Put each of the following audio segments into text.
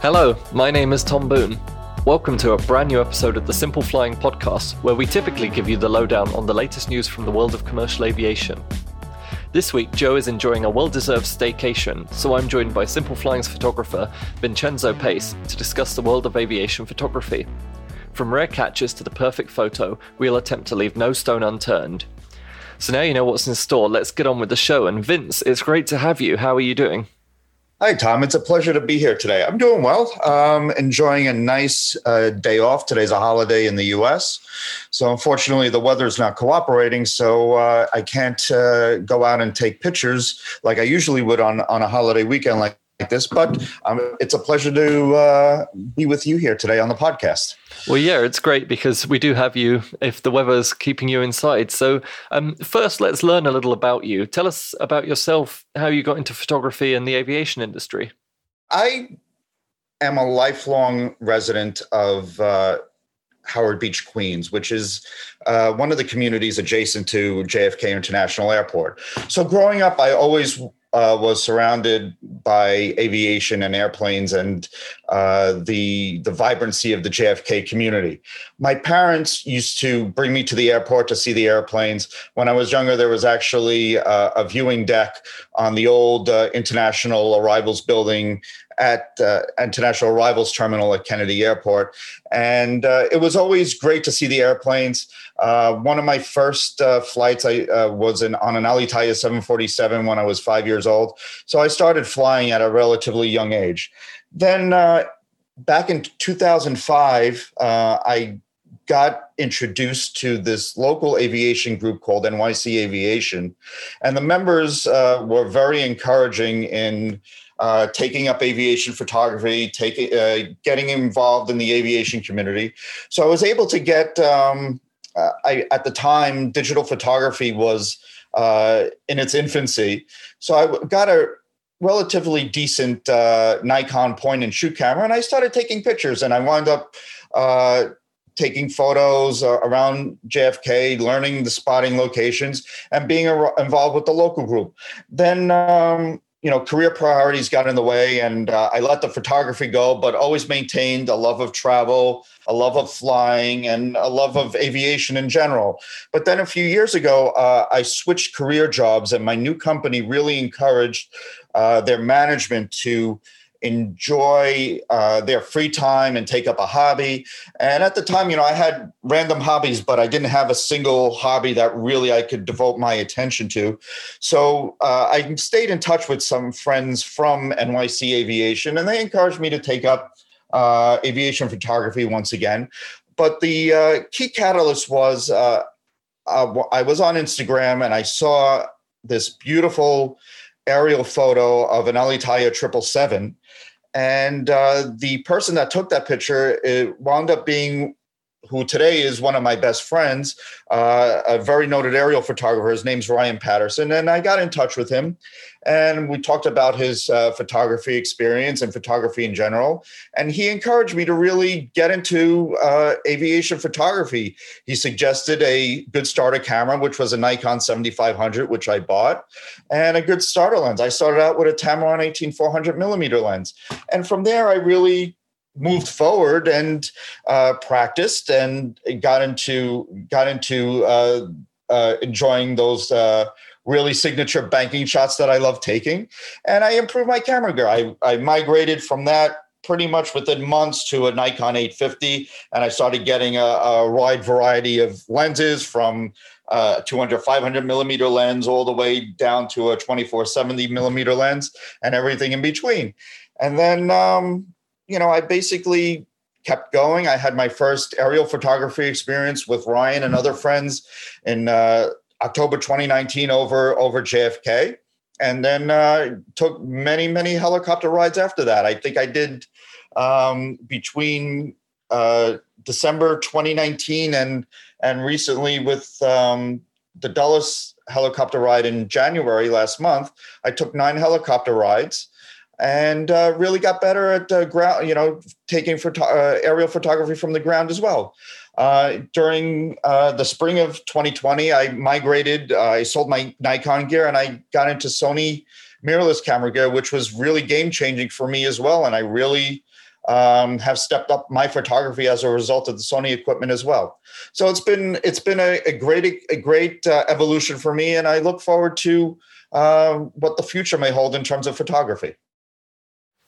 Hello, my name is Tom Boon. Welcome to a brand new episode of the Simple Flying Podcast, where we typically give you the lowdown on the latest news from the world of commercial aviation. This week, Joe is enjoying a well deserved staycation, so I'm joined by Simple Flying's photographer, Vincenzo Pace, to discuss the world of aviation photography. From rare catches to the perfect photo, we'll attempt to leave no stone unturned. So now you know what's in store, let's get on with the show. And Vince, it's great to have you. How are you doing? Hi, Tom. It's a pleasure to be here today. I'm doing well. Um, enjoying a nice uh, day off. Today's a holiday in the U.S., so unfortunately the weather's not cooperating. So uh, I can't uh, go out and take pictures like I usually would on on a holiday weekend like this. But um, it's a pleasure to uh, be with you here today on the podcast. Well, yeah, it's great because we do have you if the weather's keeping you inside. So, um, first, let's learn a little about you. Tell us about yourself, how you got into photography and the aviation industry. I am a lifelong resident of uh, Howard Beach, Queens, which is uh, one of the communities adjacent to JFK International Airport. So, growing up, I always uh, was surrounded by aviation and airplanes and uh, the the vibrancy of the JFK community. My parents used to bring me to the airport to see the airplanes. When I was younger, there was actually uh, a viewing deck on the old uh, International Arrivals building at uh, International Arrivals Terminal at Kennedy Airport. And uh, it was always great to see the airplanes. Uh, one of my first uh, flights I uh, was in, on an Alitalia 747 when I was five years old. So I started flying at a relatively young age. Then uh, back in 2005, I got introduced to this local aviation group called NYC Aviation. And the members were very encouraging in uh, taking up aviation photography, taking, uh, getting involved in the aviation community. So I was able to get. Um, uh, I, at the time, digital photography was uh, in its infancy, so I got a relatively decent uh, Nikon point and shoot camera, and I started taking pictures, and I wound up taking photos uh, around JFK, learning the spotting locations, and being involved with the local group. Then um, you know, career priorities got in the way, and uh, I let the photography go, but always maintained a love of travel, a love of flying, and a love of aviation in general. But then a few years ago, uh, I switched career jobs, and my new company really encouraged uh, their management to enjoy uh, their free time and take up a hobby. And at the time, you know, I had random hobbies, but I didn't have a single hobby that really I could devote my attention to. So uh, I stayed in touch with some friends from NYC Aviation, and they encouraged me to take up uh, aviation photography once again. But the uh, key catalyst was uh, uh, I was on Instagram and I saw this beautiful aerial photo of an Alitalia 777 and uh, the person that took that picture it wound up being who today is one of my best friends, uh, a very noted aerial photographer. His name's Ryan Patterson. And I got in touch with him and we talked about his uh, photography experience and photography in general. And he encouraged me to really get into uh, aviation photography. He suggested a good starter camera, which was a Nikon 7500, which I bought, and a good starter lens. I started out with a Tamron 18 400 millimeter lens. And from there, I really moved forward and uh, practiced and got into got into uh, uh, enjoying those uh, really signature banking shots that I love taking, and I improved my camera gear. I, I migrated from that pretty much within months to a Nikon 850, and I started getting a, a wide variety of lenses from uh, 200, 500 millimeter lens all the way down to a 2470 millimeter lens and everything in between. And then um, you know, I basically kept going. I had my first aerial photography experience with Ryan and other friends in uh, October 2019 over over JFK, and then uh, took many many helicopter rides after that. I think I did um, between uh, December 2019 and and recently with um, the Dulles helicopter ride in January last month. I took nine helicopter rides and uh, really got better at ground, you know, taking photo- uh, aerial photography from the ground as well. Uh, during uh, the spring of 2020, I migrated. Uh, I sold my Nikon gear and I got into Sony mirrorless camera gear, which was really game changing for me as well. And I really um, have stepped up my photography as a result of the Sony equipment as well. So it's been it's been a, a great a great evolution for me, and I look forward to what the future may hold in terms of photography.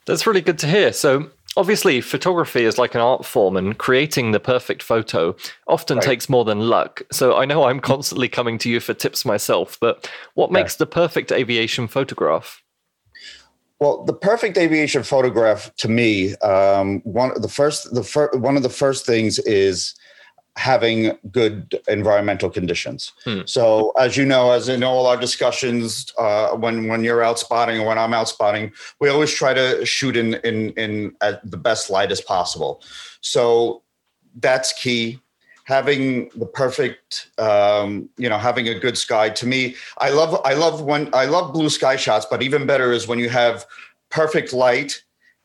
That's really good to hear. So obviously photography is like an art form and creating the perfect photo often right. takes more than luck so i know i'm constantly coming to you for tips myself but what makes the perfect aviation photograph well the perfect aviation photograph to me um, one of the first the fir- one of the first things is having good environmental conditions. Hmm. So, as you know, as in all our discussions, uh, when when you're out spotting or when I'm out spotting, we always try to shoot in in in at the best light as possible. So that's key. Having the perfect, um, you know, having a good sky. To me, I love I love when I love blue sky shots, but even better is when you have perfect light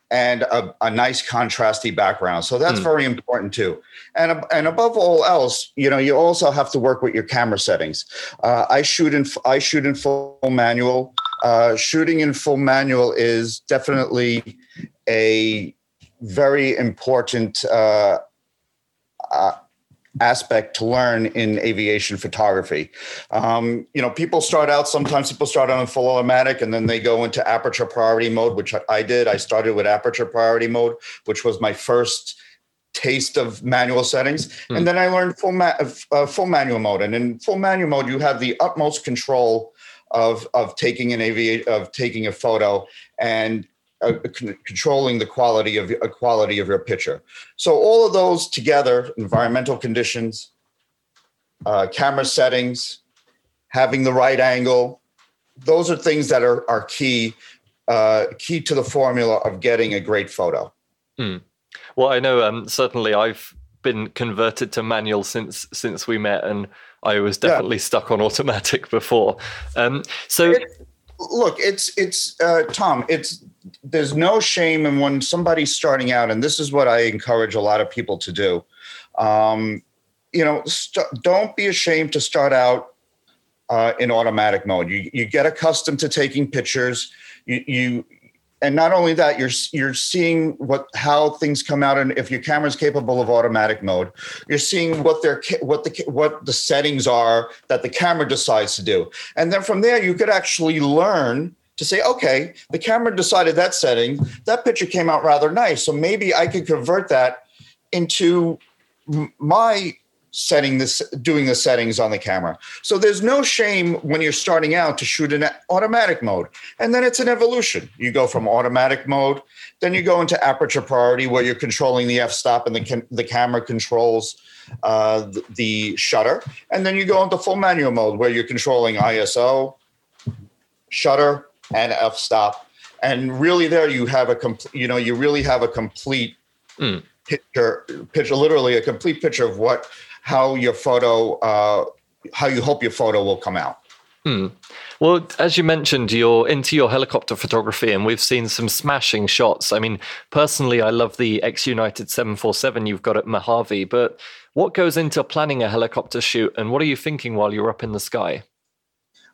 and a, a, nice contrasty background. So that's mm. very important too. And and above all else, you know, you also have to work with your camera settings. Uh, I shoot in I shoot in full manual. Uh, shooting in full manual is definitely a very important uh, uh aspect to learn in aviation photography. Um, you know, people start out, sometimes people start out in full automatic and then they go into aperture priority mode, which I did. I started with aperture priority mode, which was my first taste of manual settings. Hmm. And then I learned full, ma- uh, full manual mode. And in full manual mode, you have the utmost control of, of taking an aviation, of taking a photo and uh, controlling the quality of a quality of your picture. So all of those together, environmental conditions, uh, camera settings, having the right angle, those are things that are are key uh, key to the formula of getting a great photo. Hmm. Well, I know um, certainly I've been converted to manual since since we met, and I was definitely yeah. stuck on automatic before. Um, so. It, look, it's it's uh, Tom. It's there's no shame in when somebody's starting out, and this is what I encourage a lot of people to do. Um, you know, st- don't be ashamed to start out uh, in automatic mode. You you get accustomed to taking pictures. You you and not only that, you're you're seeing what how things come out, and if your camera's capable of automatic mode, you're seeing what their what the what the settings are that the camera decides to do, and then from there you could actually learn to say, okay, the camera decided that setting, that picture came out rather nice, so maybe I could convert that into my setting this doing the settings on the camera. So there's no shame when you're starting out to shoot in automatic mode. And then it's an evolution. You go from automatic mode then you go into aperture priority where you're controlling the f-stop and the, the camera controls uh, the, the shutter. And then you go into full manual mode where you're controlling iso shutter and f-stop and really there you have a complete you know you really have a complete mm. picture picture literally a complete picture of what how your photo, uh, how you hope your photo will come out. Hmm. Well, as you mentioned, you're into your helicopter photography, and we've seen some smashing shots. I mean, personally, I love the X United 747 you've got at Mojave, but what goes into planning a helicopter shoot, and what are you thinking while you're up in the sky?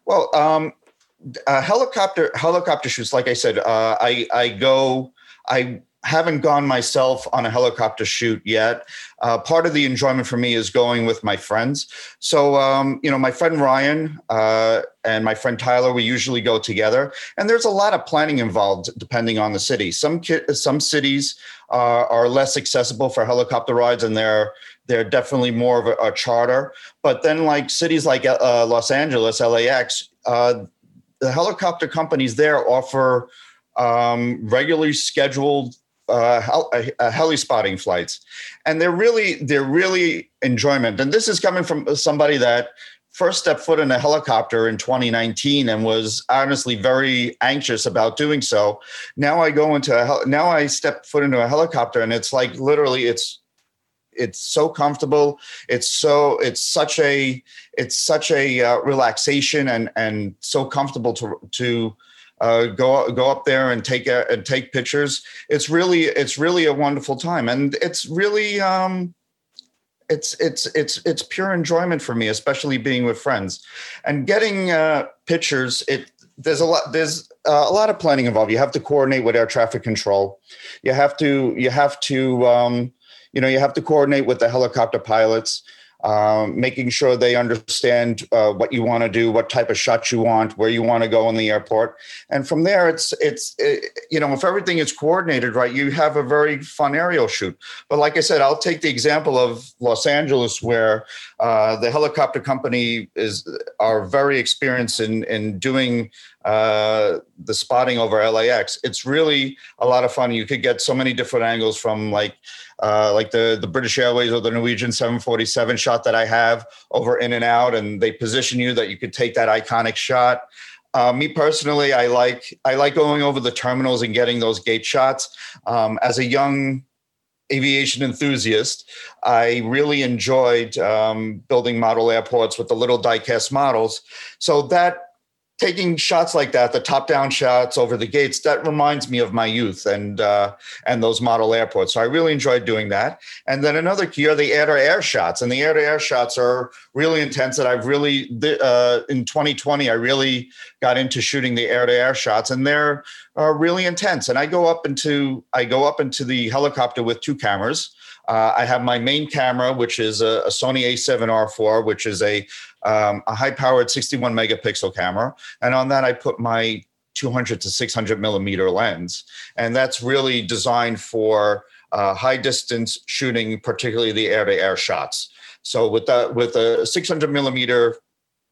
Well, um, helicopter helicopter shoots, like I said, uh, I I go I haven't gone myself on a helicopter shoot yet. Uh, part of the enjoyment for me is going with my friends. So, um, you know, my friend Ryan uh, and my friend Tyler, we usually go together, and there's a lot of planning involved depending on the city. Some ki- some cities uh, are less accessible for helicopter rides, and they're they're definitely more of a, a charter. But then, like cities like uh, Los Angeles, LAX, uh, the helicopter companies there offer um, regularly scheduled uh, hel- uh, heli spotting flights, and they're really they're really enjoyment. And this is coming from somebody that first stepped foot in a helicopter in 2019 and was honestly very anxious about doing so. Now I go into a hel- now I step foot into a helicopter, and it's like literally it's it's so comfortable it's so it's such a it's such a uh, relaxation and and so comfortable to to uh, go go up there and take a, and take pictures. It's really it's really a wonderful time, and it's really um, it's it's it's it's pure enjoyment for me, especially being with friends and getting uh, pictures. It there's a lot there's uh, a lot of planning involved. You have to coordinate with air traffic control. You have to you have to um, you know you have to coordinate with the helicopter pilots um, making sure they understand uh, what you want to do, what type of shot you want, where you want to go in the airport, and from there, it's it's it, you know if everything is coordinated right, you have a very fun aerial shoot. But like I said, I'll take the example of Los Angeles, where uh, the helicopter company is are very experienced in in doing uh, the spotting over LAX. It's really a lot of fun. You could get so many different angles from like uh, like the the British Airways or the Norwegian 747 shot that I have over In-N-Out, and they position you that you could take that iconic shot. Uh, me personally, I like I like going over the terminals and getting those gate shots. Um, as a young aviation enthusiast, I really enjoyed um, building model airports with the little diecast models. So that taking shots like that, the top-down shots over the gates, that reminds me of my youth and uh, and those model airports. So I really enjoyed doing that. And then another key are the air-to-air shots, and the air-to-air shots are really intense. That I've really uh, in 2020, I really got into shooting the air-to-air shots, and they're uh, really intense. And I go up into I go up into the helicopter with two cameras. Uh, I have my main camera, which is a, a Sony A7R4, which is a, um, a high powered 61 megapixel camera. And on that, I put my 200 to 600 millimeter lens. And that's really designed for uh, high distance shooting, particularly the air to air shots. So with that, with a 600 millimeter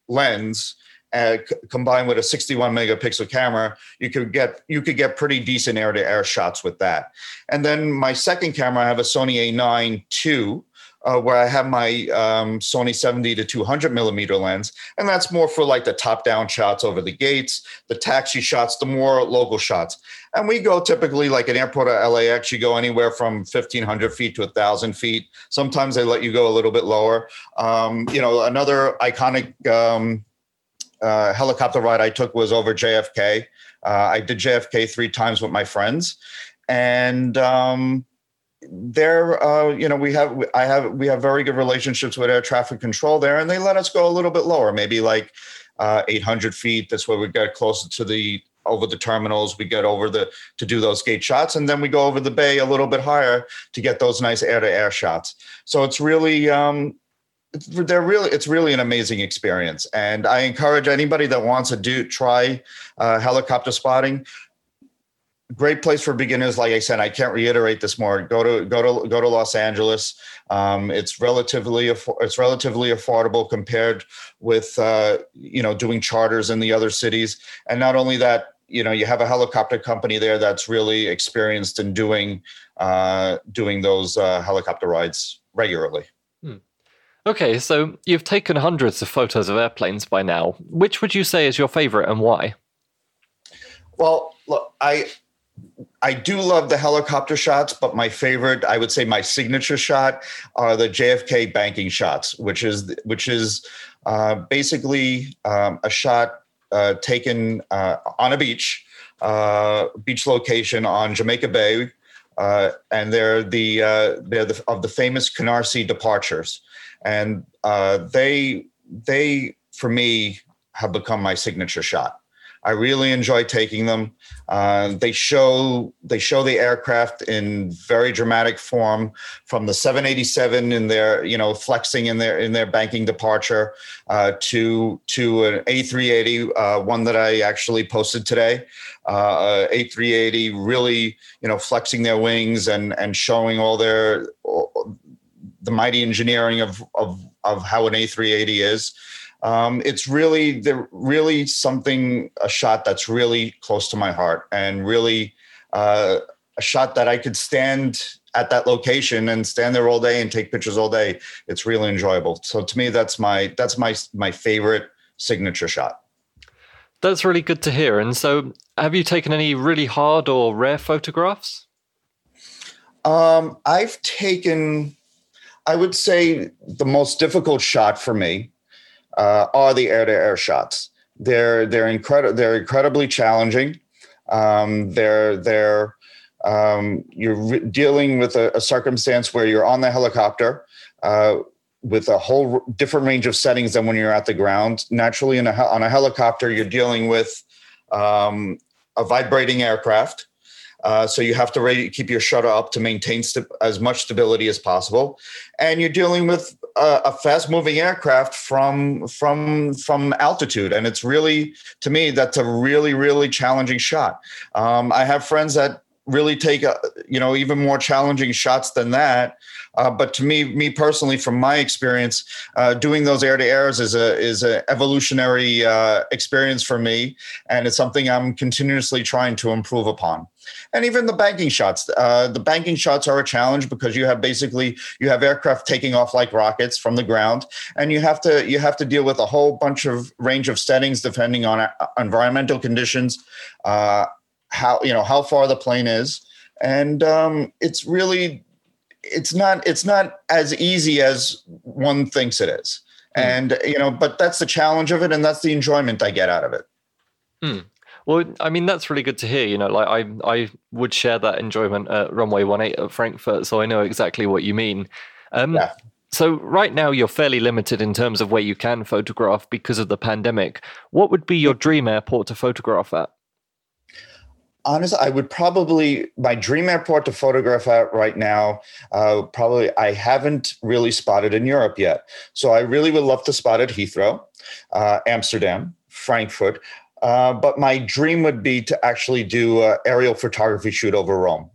lens, uh, c- combined with a 61 megapixel camera, you could get you could get pretty decent air to air shots with that. And then my second camera, I have a Sony A9 II, uh, where I have my um, Sony 70 to 200 millimeter lens, and that's more for like the top down shots over the gates, the taxi shots, the more local shots. And we go typically like an airport at LAX, you go anywhere from 1,500 feet to 1,000 feet. Sometimes they let you go a little bit lower. Um, you know, another iconic um, uh, helicopter ride I took was over JFK. Uh, I did JFK three times with my friends, and um, there, uh, you know, we have I have we have very good relationships with air traffic control there, and they let us go a little bit lower, maybe like uh, 800 feet. That's where we get closer to the over the terminals. We get over the to do those gate shots, and then we go over the bay a little bit higher to get those nice air to air shots. So it's really um, they're really it's really an amazing experience and i encourage anybody that wants to do try uh, helicopter spotting great place for beginners. Like i said i can't reiterate this more. Go to go to go to los angeles. Um, it's relatively it's relatively affordable compared with uh, you know doing charters in the other cities. And not only that you know you have a helicopter company there that's really experienced in doing uh, doing those uh, helicopter rides regularly. Okay, so you've taken hundreds of photos of airplanes by now. Which would you say is your favorite and why? Well, look, I I do love the helicopter shots, but my favorite, I would say my signature shot are the JFK banking shots, which is which is uh, basically um, a shot uh, taken uh, on a beach, uh, beach location on Jamaica Bay, uh, and they're the uh, they're the, of the famous Canarsie departures and they they for me have become my signature shot. I really enjoy taking them. Uh, they show they show the aircraft in very dramatic form, from the 787 in their you know flexing in their in their banking departure uh, to to an A380, uh, one that I actually posted today. Uh, A380 really you know flexing their wings and and showing all their the mighty engineering of of of how an A380 is. Um, it's really the really something a shot that's really close to my heart and really uh, a shot that I could stand at that location and stand there all day and take pictures all day. It's really enjoyable. So to me, that's my that's my my favorite signature shot. That's really good to hear. And so, have you taken any really hard or rare photographs? Um, I've taken I would say the most difficult shot for me uh, are the air-to-air shots. They're they're incredible. They're incredibly challenging. Um, they're they're um, you're re- dealing with a, a, circumstance where you're on the helicopter uh, with a whole different range of settings than when you're at the ground. Naturally, in a, on a helicopter, you're dealing with um, a vibrating aircraft. Uh, so you have to keep your shutter up to maintain st- as much stability as possible, and you're dealing with a, a fast-moving aircraft from from from altitude, and it's really to me that's a really really challenging shot. Um, I have friends that really take you know even more challenging shots than that uh, but to me, me personally, from my experience, uh, doing those air to airs is a is an evolutionary uh, experience for me, and it's something I'm continuously trying to improve upon. And even the banking shots, uh, the banking shots are a challenge because you have basically you have aircraft taking off like rockets from the ground, and you have to you have to deal with a whole bunch of range of settings depending on uh, environmental conditions, how you know how far the plane is, and um, it's really it's not it's not as easy as one thinks it is. Mm. And you know, but that's the challenge of it, and that's the enjoyment I get out of it. Mm. Well, I mean, that's really good to hear. You know, like I I would share that enjoyment at runway 18 at Frankfurt, so I know exactly what you mean. Um, yeah. So right now you're fairly limited in terms of where you can photograph because of the pandemic. What would be your dream airport to photograph at? Honestly, I would probably my dream airport to photograph at right now. Uh, probably I haven't really spotted in Europe yet, so I really would love to spot at Heathrow, uh, Amsterdam, Frankfurt. Uh, but my dream would be to actually do aerial photography shoot over Rome.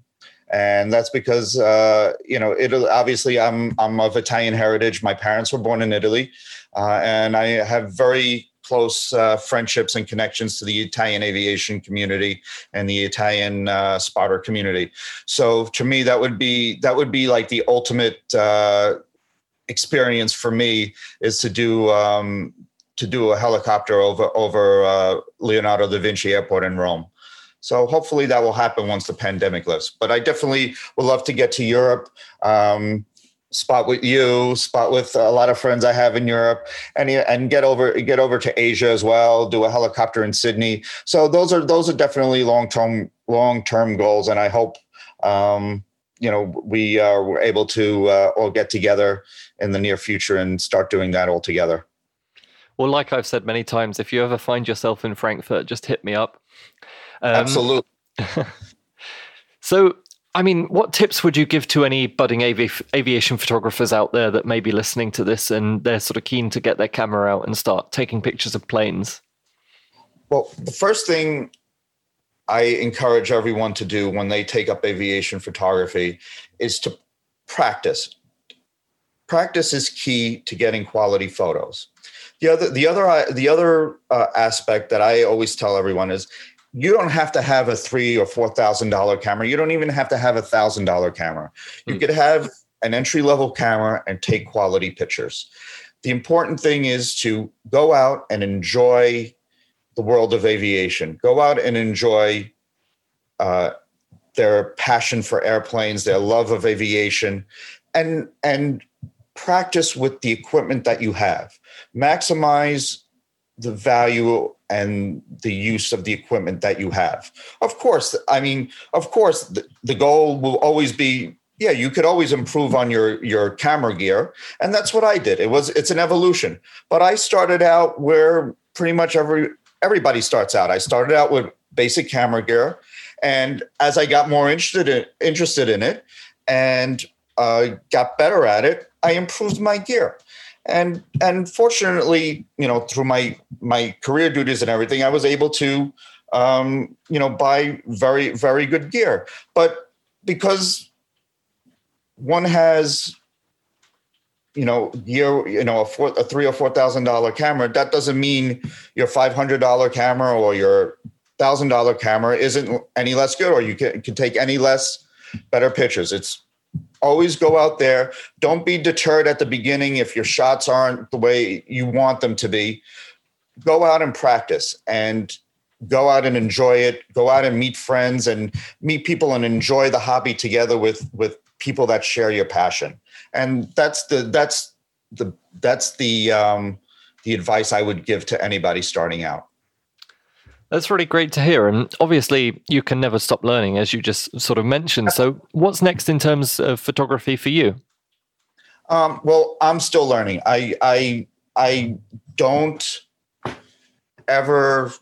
And that's because uh, you know, it obviously I'm I'm of Italian heritage. My parents were born in Italy, uh, and I have very close uh, friendships and connections to the Italian aviation community and the Italian uh, spotter community. So to me, that would be that would be like the ultimate uh, experience for me is to do um, to do a helicopter over over uh, Leonardo da Vinci Airport in Rome. So hopefully that will happen once the pandemic lifts. But I definitely would love to get to Europe. Um, spot with you, spot with a lot of friends I have in Europe, and and get over get over to Asia as well. Do a helicopter in Sydney. So those are those are definitely long term long term goals, and I hope um, you know we uh, were able to uh, all get together in the near future and start doing that all together. Well, like I've said many times, if you ever find yourself in Frankfurt, just hit me up. Um, Absolutely. so I mean, what tips would you give to any budding avi- aviation photographers out there that may be listening to this and they're sort of keen to get their camera out and start taking pictures of planes? Well, the first thing I encourage everyone to do when they take up aviation photography is to practice. Practice is key to getting quality photos. The other, the other, the other uh, aspect that I always tell everyone is you don't have to have a three or four thousand dollar camera. You don't even have to have a thousand dollar camera. You mm. could have an entry level camera and take quality pictures. The important thing is to go out and enjoy the world of aviation. Go out and enjoy uh, their passion for airplanes, their love of aviation, and and practice with the equipment that you have. Maximize the value and the use of the equipment that you have. Of course, I mean, of course, the, the goal will always be yeah you could always improve on your your camera gear and that's what i did. It was it's an evolution. But i started out where pretty much every everybody starts out. I started out with basic camera gear and as i got more interested in interested in it and uh, got better at it i improved my gear and and fortunately you know through my my career duties and everything i was able to um, you know buy very very good gear. But because one has you know gear you know a, four, a three or four thousand dollar camera that doesn't mean your five hundred dollar camera or your thousand dollar camera isn't any less good or you can, can take any less better pictures. It's always go out there. Don't be deterred at the beginning if your shots aren't the way you want them to be. Go out and practice and go out and enjoy it. Go out and meet friends and meet people and enjoy the hobby together with with people that share your passion. And that's the that's the that's the um, the advice I would give to anybody starting out. That's really great to hear. And obviously, you can never stop learning, as you just sort of mentioned. So, what's next in terms of photography for you? Um, well, I'm still learning. I, I, I don't ever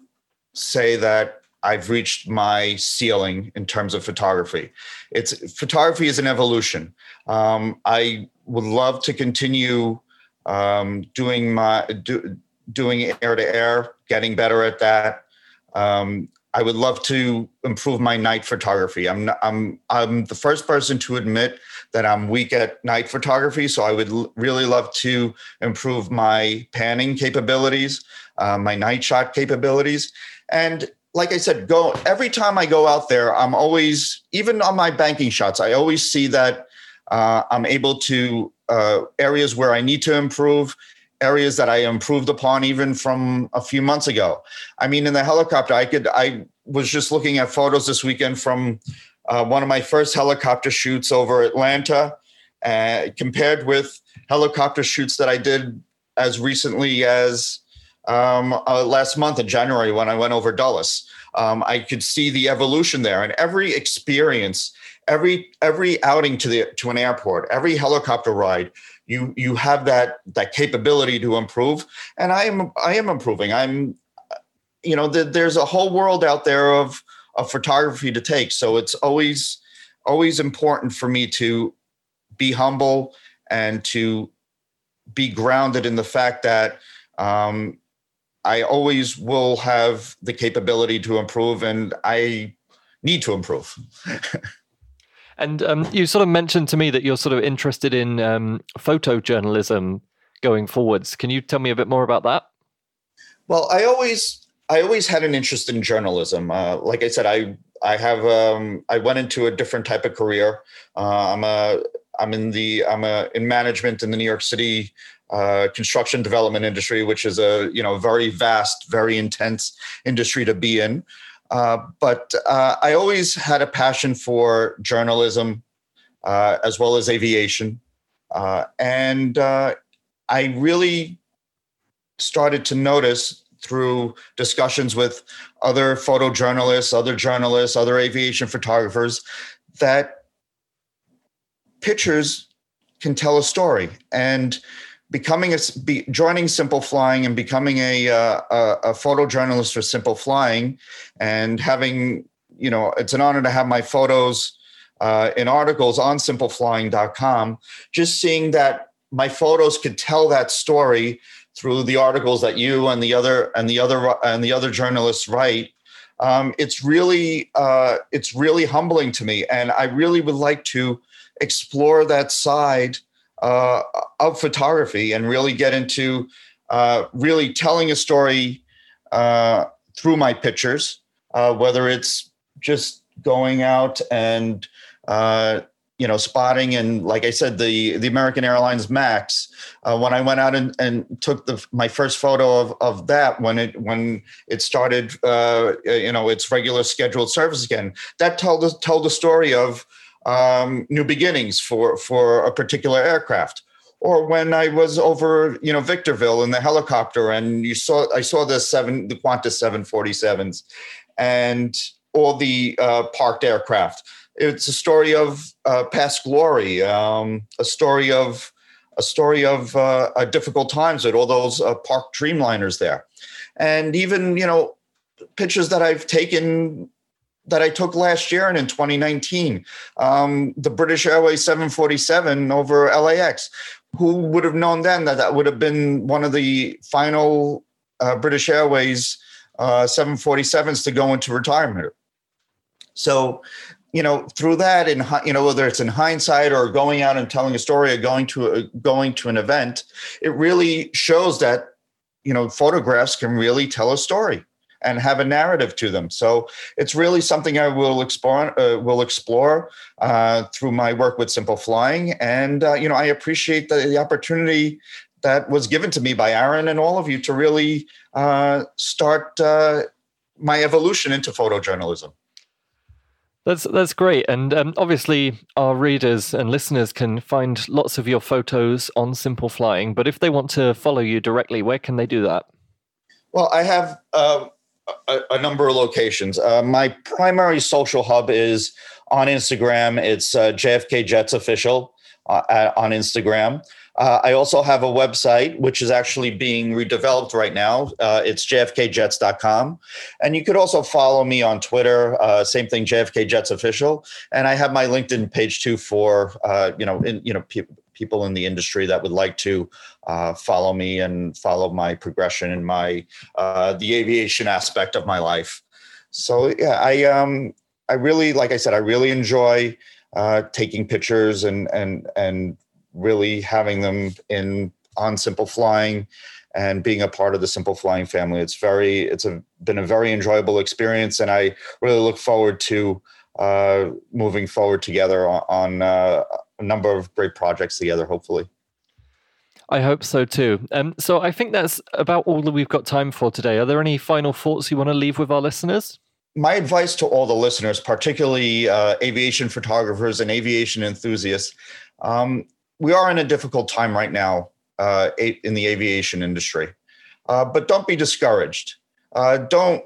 say that I've reached my ceiling in terms of photography. It's photography is an evolution. Um, I would love to continue um, doing my do, doing air to air, getting better at that. Um, I would love to improve my night photography. I'm I'm I'm the first person to admit that I'm weak at night photography, so I would l- really love to improve my panning capabilities, uh, my night shot capabilities, and like I said, go every time I go out there, I'm always even on my banking shots, I always see that uh, I'm able to uh, areas where I need to improve, areas that I improved upon even from a few months ago. I mean, in the helicopter, I could I was just looking at photos this weekend from uh, one of my first helicopter shoots over Atlanta, uh, compared with helicopter shoots that I did as recently as um, uh, last month in January when I went over Dulles. Um, I could see the evolution there, and every experience, every every outing to the to an airport, every helicopter ride, you you have that that capability to improve, and I am I am improving. I'm, you know, the, there's a whole world out there of of photography to take, so it's always always important for me to be humble and to be grounded in the fact that um, I always will have the capability to improve, and I need to improve. and um, you sort of mentioned to me that you're sort of interested in um, photojournalism going forwards. Can you tell me a bit more about that? Well, I always I always had an interest in journalism. Uh, like I said, I I have um, I went into a different type of career. Uh, I'm a I'm in the I'm a in management in the New York City uh, construction development industry, which is a you know very vast, very intense industry to be in. Uh, but uh, I always had a passion for journalism uh, as well as aviation, uh, and uh, I really started to notice through discussions with other photojournalists, other journalists, other aviation photographers that pictures can tell a story. And becoming a be, joining Simple Flying and becoming a, uh, a, a photojournalist for Simple Flying, and having you know it's an honor to have my photos uh, in articles on simpleflying.com. Just seeing that my photos could tell that story through the articles that you and the other and the other and the other journalists write. Um, it's really uh, it's really humbling to me, and I really would like to explore that side uh, of photography and really get into uh, really telling a story uh, through my pictures, uh, whether it's just going out and uh, you know spotting and like I said, the the American Airlines Max. Uh, when I went out and, and took the my first photo of, of that when it when it started, you know, its regular scheduled service again, that told told the story of um, new beginnings for for a particular aircraft or when I was over, you know, Victorville in the helicopter, and you saw I saw the seven, the Qantas 747s, and all the uh, parked aircraft. It's a story of uh, past glory, um, a story of a story of uh, difficult times with all those uh, parked Dreamliners there, and even you know pictures that I've taken that I took last year and in 2019. Um, the British Airways 747 over LAX. Who would have known then that that would have been one of the final uh, British Airways uh, 747s to go into retirement? So, you know, through that, in you know, whether it's in hindsight or going out and telling a story or going to a, going to an event, it really shows that you know photographs can really tell a story and have a narrative to them. So it's really something I will explore uh, will explore uh, through my work with Simple Flying, and uh, you know I appreciate the, the, opportunity that was given to me by Aaron and all of you to really uh, start uh, my evolution into photojournalism. That's that's great, and um, obviously our readers and listeners can find lots of your photos on Simple Flying. But if they want to follow you directly, where can they do that? Well, I have uh, a, a number of locations. Uh, my primary social hub is on Instagram. It's uh, JFK Jets official uh, on Instagram. Uh, I also have a website which is actually being redeveloped right now. Uh, it's jfkjets.com. And you could also follow me on Twitter, uh, same thing, JFK Jets Official. And I have my LinkedIn page too for, uh, you know, in, you know, pe- people in the industry that would like to uh, follow me and follow my progression in my, uh, the aviation aspect of my life. So yeah, I, um, I really, like I said, I really enjoy taking pictures and, and, and really having them in on Simple Flying and being a part of the Simple Flying family. It's very it's a, been a very enjoyable experience, and I really look forward to uh, moving forward together on, on uh, a number of great projects together. Hopefully. I hope so too. Um, so I think that's about all that we've got time for today. Are there any final thoughts you want to leave with our listeners? My advice to all the listeners, particularly uh, aviation photographers and aviation enthusiasts, um, we are in a difficult time right now uh, in the aviation industry, uh, but don't be discouraged. Uh, don't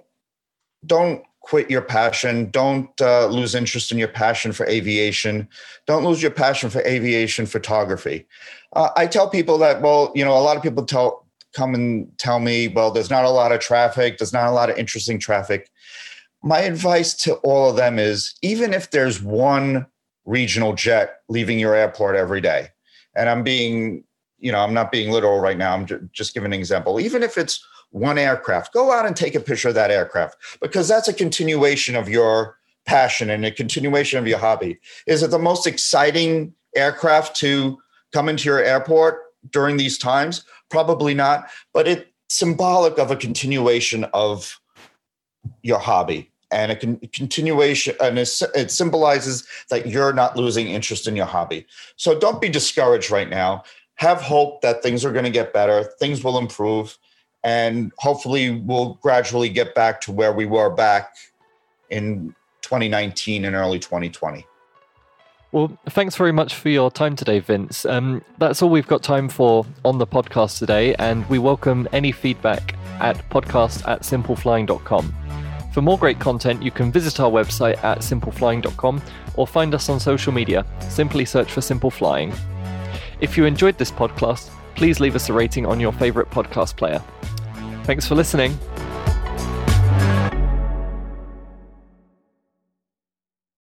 don't quit your passion. Don't uh, lose interest in your passion for aviation. Don't lose your passion for aviation photography. Uh, I tell people that well, you know, a lot of people tell come and tell me, well, there's not a lot of traffic. There's not a lot of interesting traffic. My advice to all of them is even if there's one regional jet leaving your airport every day, and I'm being, you know, I'm not being literal right now. I'm just giving an example. Even if it's one aircraft, go out and take a picture of that aircraft because that's a continuation of your passion and a continuation of your hobby. Is it the most exciting aircraft to come into your airport during these times? Probably not, but it's symbolic of a continuation of your hobby and a con- continuation and it symbolizes that you're not losing interest in your hobby so don't be discouraged right now have hope that things are going to get better things will improve and hopefully we'll gradually get back to where we were back in 2019 and early 2020 well, thanks very much for your time today, Vince. Um, that's all we've got time for on the podcast today, and we welcome any feedback at podcast at simpleflying.com. For more great content, you can visit our website at simpleflying.com or find us on social media. Simply search for Simple Flying. If you enjoyed this podcast, please leave us a rating on your favourite podcast player. Thanks for listening.